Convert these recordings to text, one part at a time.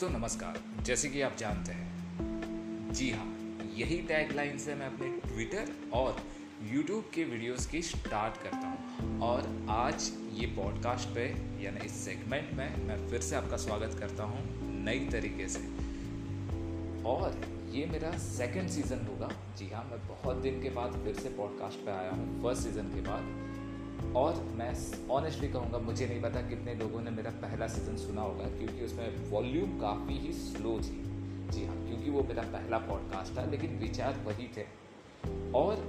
दोस्तों, नमस्कार। जैसे कि आप जानते हैं, जी हाँ यही टैगलाइन से मैं अपने ट्विटर और यूट्यूब के वीडियोस की स्टार्ट करता हूँ। और आज ये पॉडकास्ट पे, यानी इस सेगमेंट में, मैं फिर से आपका स्वागत करता हूँ नई तरीके से। और ये मेरा सेकंड सीज़न होगा। जी हाँ मैं बहुत दिन के बाद फिर से पॉडकास्ट पे आया हूँ। फ़र्स्ट सीज़न के बाद। और मैं ऑनेस्टली कहूँगा, मुझे नहीं पता कितने लोगों ने मेरा पहला सीज़न सुना होगा, क्योंकि उसमें वॉल्यूम काफ़ी ही स्लो थी। जी हाँ क्योंकि वो मेरा पहला पॉडकास्ट था, लेकिन विचार वही थे। और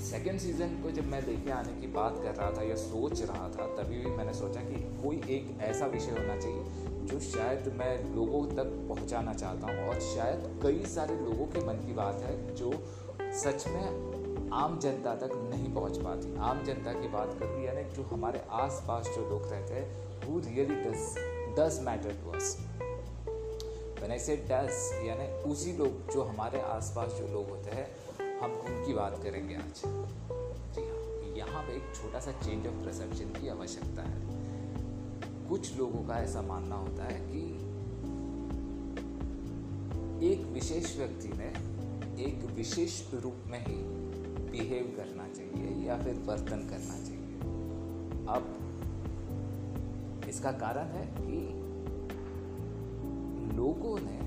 सेकेंड सीज़न को जब मैं लेके आने की बात कर रहा था या सोच रहा था, तभी भी मैंने सोचा कि कोई एक ऐसा विषय होना चाहिए, जो शायद मैं लोगों तक पहुंचाना चाहता हूँ। और शायद कई सारे लोगों के मन की बात है, जो सच में आम जनता तक नहीं पहुँच पाती। आम जनता की बात कर रही यानी जो हमारे आस पास जो लोग रहते हैं वो really does does matter to us मैंने से डज यानी उसी लोग, जो हमारे आसपास जो लोग होते हैं, हम उनकी बात करेंगे आज। जी हाँ यहाँ पे एक छोटा सा चेंज ऑफ़ परसेप्शन की आवश्यकता है। कुछ लोगों का ऐसा मानना होता है कि एक विशेष व्यक्ति ने एक विशेष रूप में ही बिहेव करना चाहिए या फिर वर्तन करना चाहिए। अब इसका कारण है कि लोगों ने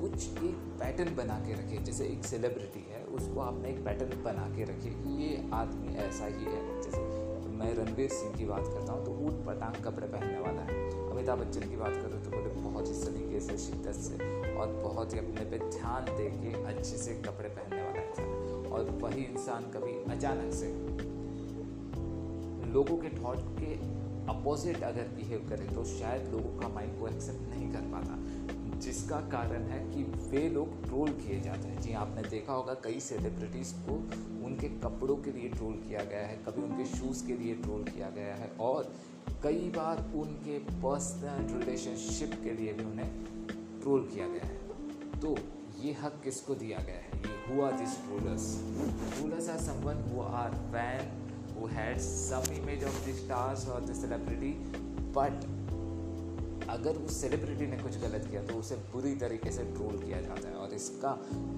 कुछ एक पैटर्न बना के रखे, जैसे एक सेलिब्रिटी है, उसको आपने एक पैटर्न बना के रखे कि ये आदमी ऐसा ही है। जैसे तो मैं रणवीर सिंह की बात करता हूँ तो ऊट पटांग कपड़े पहनने वाला है। अमिताभ बच्चन की बात करूँ तो बोले, बहुत ही सलीके से, शिद्दत से और बहुत ही अपने पे ध्यान दे के अच्छे से कपड़े पहनने वाला इंसान और वही इंसान कभी अचानक से लोगों के थॉट के अपोजिट अगर बिहेव करे तो शायद लोगों का माइंड को एक्सेप्ट नहीं कर पाता। जिसका कारण है कि वे लोग ट्रोल किए जाते हैं। जी, आपने देखा होगा, कई सेलिब्रिटीज़ को उनके कपड़ों के लिए ट्रोल किया गया है, कभी उनके शूज़ के लिए ट्रोल किया गया है, और कई बार उनके पर्सनल रिलेशनशिप के लिए भी उन्हें ट्रोल किया गया है। तो ये हक किसको दिया गया है? ये are these rulers. Rulers are someone who are fan who had some image of the stars or the celebrity, but अगर उस सेलिब्रिटी ने कुछ गलत किया तो उसे बुरी तरीके से ट्रोल किया जाता है और इसका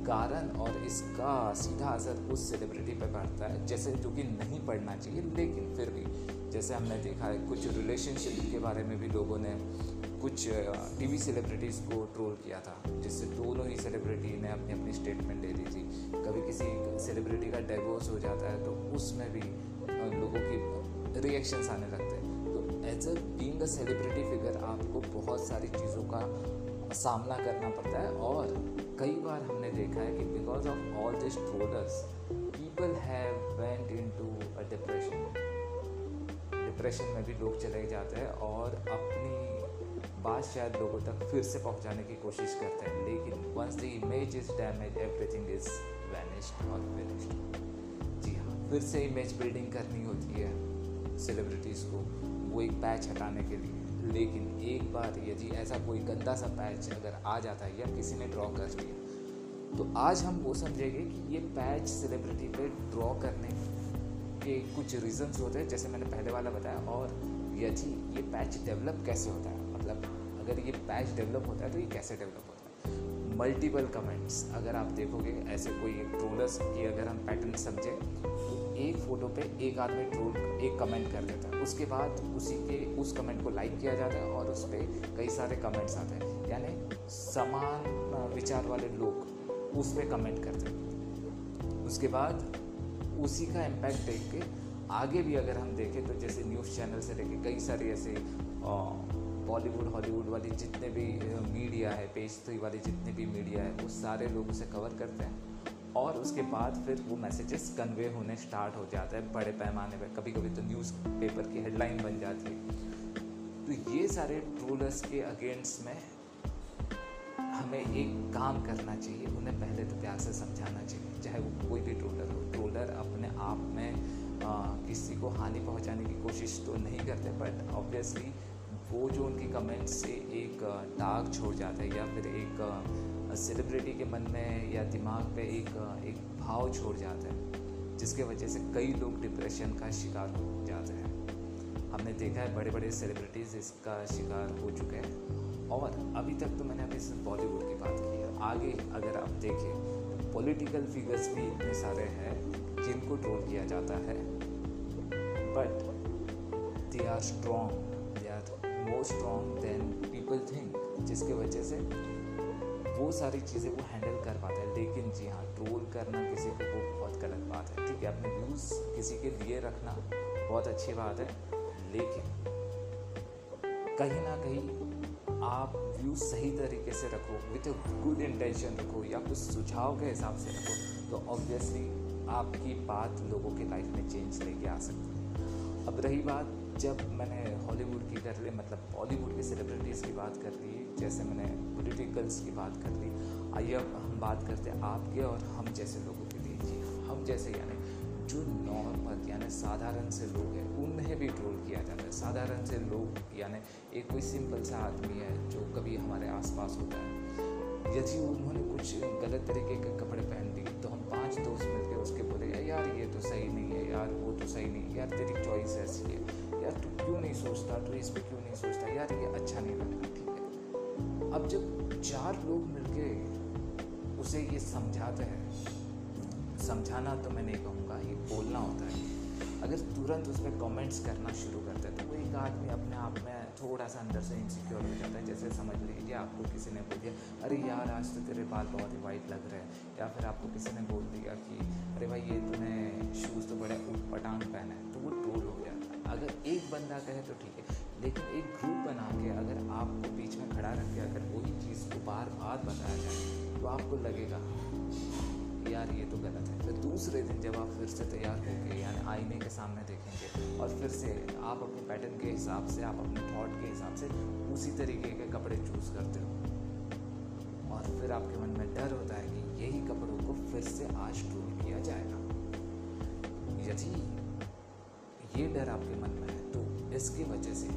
कारण और इसका सीधा असर उस सेलिब्रिटी पर पड़ता है। जैसे जो कि नहीं पढ़ना चाहिए, लेकिन फिर भी, जैसे हमने देखा है, कुछ रिलेशनशिप के बारे में भी लोगों ने कुछ टीवी सेलिब्रिटीज़ को ट्रोल किया था, जिससे दोनों ही सेलिब्रिटी ने अपनी अपनी स्टेटमेंट दे दी थी। कभी किसी सेलिब्रिटी का डाइवोर्स हो जाता है तो उसमें भी लोगों की रिएक्शंस आने लगते हैं। तो as a being a celebrity figure आपको बहुत सारी चीज़ों का सामना करना पड़ता है और कई बार हमने देखा है कि because of all this trollers people have went into a depression depression में भी लोग चले जाते हैं और अपनी बात शायद लोगों तक फिर से पहुँचाने की कोशिश करते हैं, लेकिन once the image is damage everything is vanished और फिनिश्ड जी हाँ फिर से इमेज बिल्डिंग करनी होती है सेलिब्रिटीज़ को, वो एक पैच हटाने के लिए। लेकिन एक बार यदि ऐसा कोई गंदा सा पैच अगर आ जाता है या किसी ने ड्रॉ कर लिया तो आज हम वो समझेंगे कि ये पैच सेलिब्रिटी पे ड्रॉ करने के कुछ रीजंस होते हैं, जैसे मैंने पहले वाला बताया, और यदि ये पैच डेवलप कैसे होता है? मतलब अगर ये पैच डेवलप होता है तो ये कैसे डेवलप होता है? मल्टीपल कमेंट्स अगर आप देखोगे, ऐसे कोई ट्रोलर्स की अगर हम पैटर्न समझें तो एक फ़ोटो पे एक आदमी ट्रोल एक कमेंट कर देता है। उसके बाद उसी के, उस कमेंट को लाइक किया जाता है और उस पर कई सारे कमेंट्स आते हैं। यानी समान विचार वाले लोग उस पर कमेंट करते हैं। उसके बाद उसी का इम्पैक्ट देख के आगे भी अगर हम देखें तो जैसे न्यूज़ चैनल से लेके कई सारे ऐसे बॉलीवुड हॉलीवुड वाली जितने भी मीडिया है पेज थ्री वाली जितने भी मीडिया है वो सारे लोग उसे कवर करते हैं। और उसके बाद फिर वो मैसेजेस कन्वे होने स्टार्ट हो जाते हैं बड़े पैमाने पर। कभी कभी तो न्यूज़ पेपर की हेडलाइन बन जाती है। तो ये सारे ट्रोलर्स के अगेंस्ट में हमें एक काम करना चाहिए उन्हें पहले तो प्यार से समझाना चाहिए। चाहे वो कोई भी ट्रोलर हो। ट्रोलर अपने आप में आ, किसी को हानि पहुँचाने की कोशिश तो नहीं करते बट ऑब्वियसली वो जो उनकी कमेंट्स से एक दाग छोड़ जाता है या फिर एक सेलिब्रिटी के मन में या दिमाग पे एक एक भाव छोड़ जाता है, जिसके वजह से कई लोग डिप्रेशन का शिकार हो जाते हैं। हमने देखा है बड़े बड़े सेलिब्रिटीज़ इसका शिकार हो चुके हैं। और अभी तक तो मैंने अभी सिर्फ़ बॉलीवुड की बात की है। आगे अगर आप देखें पॉलिटिकल फिगर्स भी इतने सारे हैं जिनको ट्रोल किया जाता है। But they are strong more strong than people think जिसके वजह से वो सारी चीज़ें वो हैंडल कर पाते हैं। लेकिन जी हाँ ट्रोल करना किसी को वो बहुत गलत बात है। ठीक है, अपने व्यूज़ किसी के लिए रखना बहुत अच्छी बात है, लेकिन कहीं ना कहीं आप व्यू सही तरीके से रखो विथ गुड इंटेंशन रखो, या कुछ सुझाव के हिसाब से रखो तो ऑब्वियसली आपकी बात लोगों के लाइफ में चेंज लेके आ सकती है। अब रही बात, जब मैंने हॉलीवुड की कर ली मतलब बॉलीवुड के सेलिब्रिटीज़ की बात कर ली जैसे मैंने पोलिटिकल्स की बात कर ली। आइए अब हम बात करते हैं आपके और हम जैसे लोगों के लिए जी हम जैसे यानी जो नॉर्मल यानी साधारण से लोग हैं, उन्हें भी ट्रोल किया जाता है। साधारण से लोग यानी एक कोई सिंपल सा आदमी है जो कभी हमारे आसपास होता है। यदि उन्होंने कुछ गलत तरीके के कपड़े पहन दिए तो हम पाँच दोस्त मिलकर उसके बोले, यार ये तो सही नहीं है यार, वो तो सही नहीं है। यार तेरी चॉइस ऐसी है। यार, तू क्यों नहीं सोचता? तू इस पर क्यों नहीं सोचता? यार, ये अच्छा नहीं लगता, ठीक है? अब जब चार लोग मिलके उसे ये समझाते हैं, समझाना तो मैं नहीं कहूँगा, ये बोलना होता है। अगर तुरंत उस पर कॉमेंट्स करना शुरू करते हैं तो वो एक आदमी अपने आप में थोड़ा सा अंदर से इनसिक्योर हो जाता है, जैसे समझ लीजिए आपको किसी ने बोल दिया, अरे यार, आज तो तेरे बाल बहुत ही वाइट लग रहे हैं। या फिर आपको किसी ने बोल दिया कि, अरे भाई, ये तूने शूज़ तो बड़े उठ पटांग पहने तो वो ट्रोल है अगर एक बंदा कहे तो ठीक है, लेकिन एक ग्रुप बना के अगर आपको बीच में खड़ा रख के अगर वही चीज़ को बार बार बताया जाए तो आपको लगेगा, यार, ये तो गलत है। फिर दूसरे दिन जब आप फिर से तैयार होंगे यानी आईने के सामने देखेंगे और फिर से आप अपने पैटर्न के हिसाब से, आप अपने थॉट के हिसाब से उसी तरीके के कपड़े चूज़ करते हो। और फिर आपके मन में डर होता है कि यही कपड़ों को फिर से आज टूल किया जाएगा। यदि डर आपके मन में है तो इसकी वजह से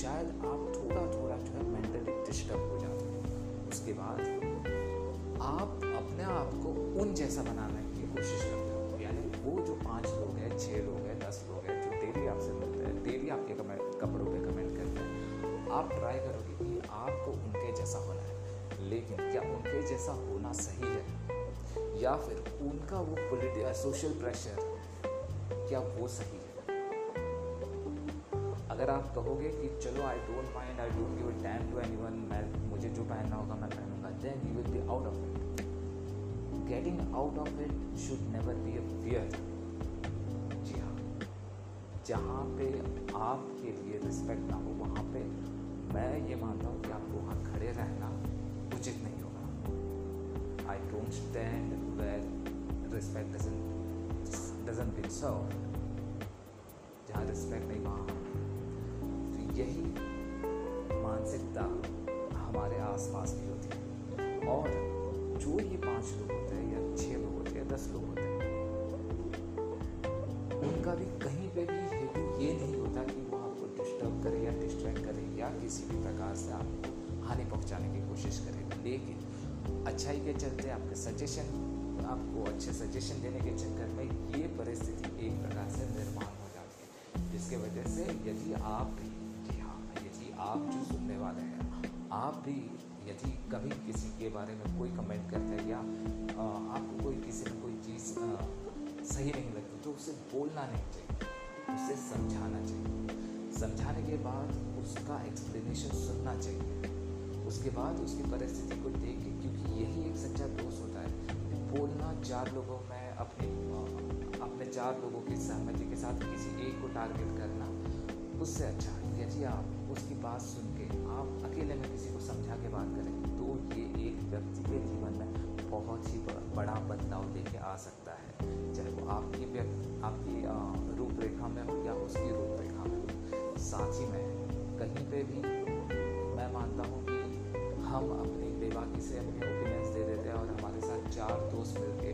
शायद आप थोड़ा थोड़ा जो है मेंटली डिस्टर्ब हो जाते हैं। उसके बाद आप अपने आप को उन जैसा बनाने की कोशिश करते हो। यानी वो जो पाँच लोग हैं छः लोग हैं, दस लोग हैं, जो डेली आपसे मिलते हैं डेली आपके कमेंट कपड़ों पे कमेंट करते हैं, आप ट्राई करोगे कि आपको उनके जैसा होना है। लेकिन क्या उनके जैसा होना सही है? या फिर उनका वो पोलिटिकल सोशल प्रेशर क्या वो सही है? अगर आप कहोगे कि चलो I don't mind I don't give time to anyone मैं, मुझे जो पहनना होगा मैं पहनूँगा then you will be out of it getting out of it should never be a fear. जी हाँ. जहाँ पे आपके लिए रिस्पेक्ट ना हो, वहाँ पे मैं ये मानता हूँ कि आपको वहाँ खड़े रहना उचित नहीं होगा. I don't stand where respect doesn't be serve जहाँ रिस्पेक्ट नहीं, वहाँ यही मानसिकता हमारे आसपास भी होती है। और जो ये पाँच लोग होते हैं या छह लोग होते हैं दस लोग होते हैं, उनका भी कहीं पे भी हेतु ये नहीं होता कि वो आपको डिस्टर्ब करे या डिस्ट्रैक्ट करे या किसी भी प्रकार से आपको हानि पहुँचाने की कोशिश करे। लेकिन अच्छाई के चलते आपके सजेशन आपको अच्छे सजेशन देने के चक्कर में ये परिस्थिति एक प्रकार से निर्माण हो जाती है। जिसके वजह से यदि आप भी आप जो सुनने वाले हैं, आप भी यदि कभी किसी के बारे में कोई कमेंट करते हैं या आपको कोई किसी में कोई चीज़ सही नहीं लगती तो उसे बोलना नहीं चाहिए, उसे समझाना चाहिए। समझाने के बाद उसका एक्सप्लेनेशन सुनना चाहिए। उसके बाद उसकी परिस्थिति को देख के, क्योंकि यही एक सच्चा दोस्त होता है, बोलना चार लोगों में अपने अपने चार लोगों की सहमति के साथ किसी एक को टारगेट करना, उससे अच्छा यदि आप उसकी बात सुन के आप अकेले में किसी को समझा के बात करें तो ये एक व्यक्ति के जीवन में बहुत ही बड़ा बदलाव लेके आ सकता है। चाहे वो आपकी व्यक्ति आपकी रूपरेखा में हो या उसकी रूपरेखा में हो। साथ में कहीं पे भी मैं मानता हूँ कि हम अपनी बेबाकी से अपने ओपिनियंस दे देते हैं और हमारे साथ चार दोस्त मिलके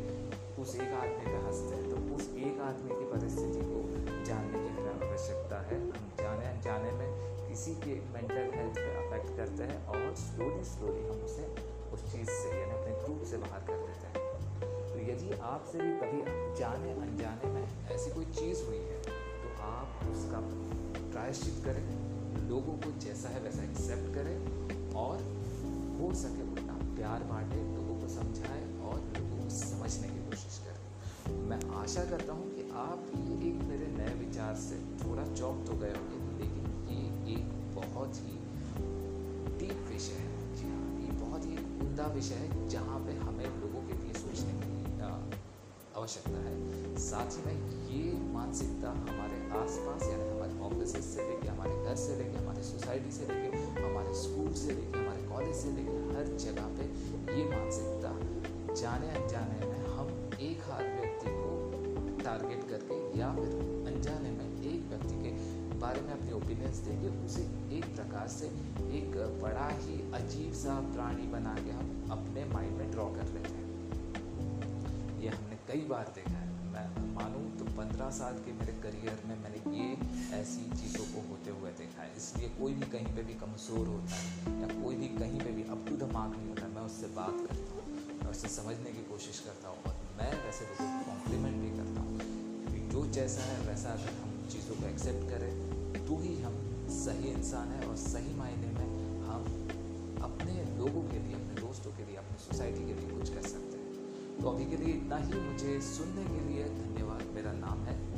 उस एक आदमी पे हँसते हैं तो उस एक आदमी की परिस्थिति को जानने की हमें आवश्यकता है। हम जाने किसी के मेंटल हेल्थ पे अफेक्ट करते हैं और स्लोली स्लोली हम उसे उस चीज़ से, यानी अपने ग्रुप से बाहर कर देते हैं। तो यदि आपसे भी कभी जाने अनजाने में ऐसी कोई चीज़ हुई है तो आप उसका प्रायश्चित करें, लोगों को जैसा है वैसा एक्सेप्ट करें और हो सके उतना प्यार बांटें, लोगों को समझाए और लोगों को समझने की कोशिश करें। मैं आशा करता हूँ कि आप एक मेरे नए विचार से थोड़ा चौक तो गए होंगे। बहुत ही डीप विषय है जी हाँ ये बहुत ही उमदा विषय है जहाँ पे हमें लोगों के लिए सोचने की आवश्यकता है साथ ही में ये मानसिकता हमारे आसपास यानी हमारे ऑफ़िस से लेके हमारे घर से लेके हमारे सोसाइटी से लेके हमारे स्कूल से लेके हमारे कॉलेज से लेके हर जगह पे ये मानसिकता जाने अनजाने में हम एक हाथ व्यक्ति को टारगेट करके या फिर अनजाने में एक व्यक्ति के बारे में अपने ओपिनियंस देके उसे एक प्रकार से एक बड़ा ही अजीब सा प्राणी बना के हम अपने माइंड में ड्रॉ कर लेते हैं। ये हमने कई बार देखा है। मैं मानूँ तो पंद्रह साल के मेरे करियर में मैंने ये ऐसी चीज़ों को होते हुए देखा है। इसलिए कोई भी कहीं पे भी कमज़ोर होता है या कोई भी कहीं पे भी अप टू द मार्क नहीं होता, मैं उससे बात करता हूँ, मैं उससे समझने की कोशिश करता हूँ और मैं वैसे लोगों को कॉम्प्लीमेंट भी करता हूँ। जो जैसा है वैसा अगर हम चीज़ों को एक्सेप्ट करें तो ही हम सही इंसान है और सही मायने में हम अपने लोगों के लिए, अपने दोस्तों के लिए, अपनी सोसाइटी के लिए कुछ कर सकते हैं। तो अभी के लिए इतना ही। मुझे सुनने के लिए धन्यवाद। मेरा नाम है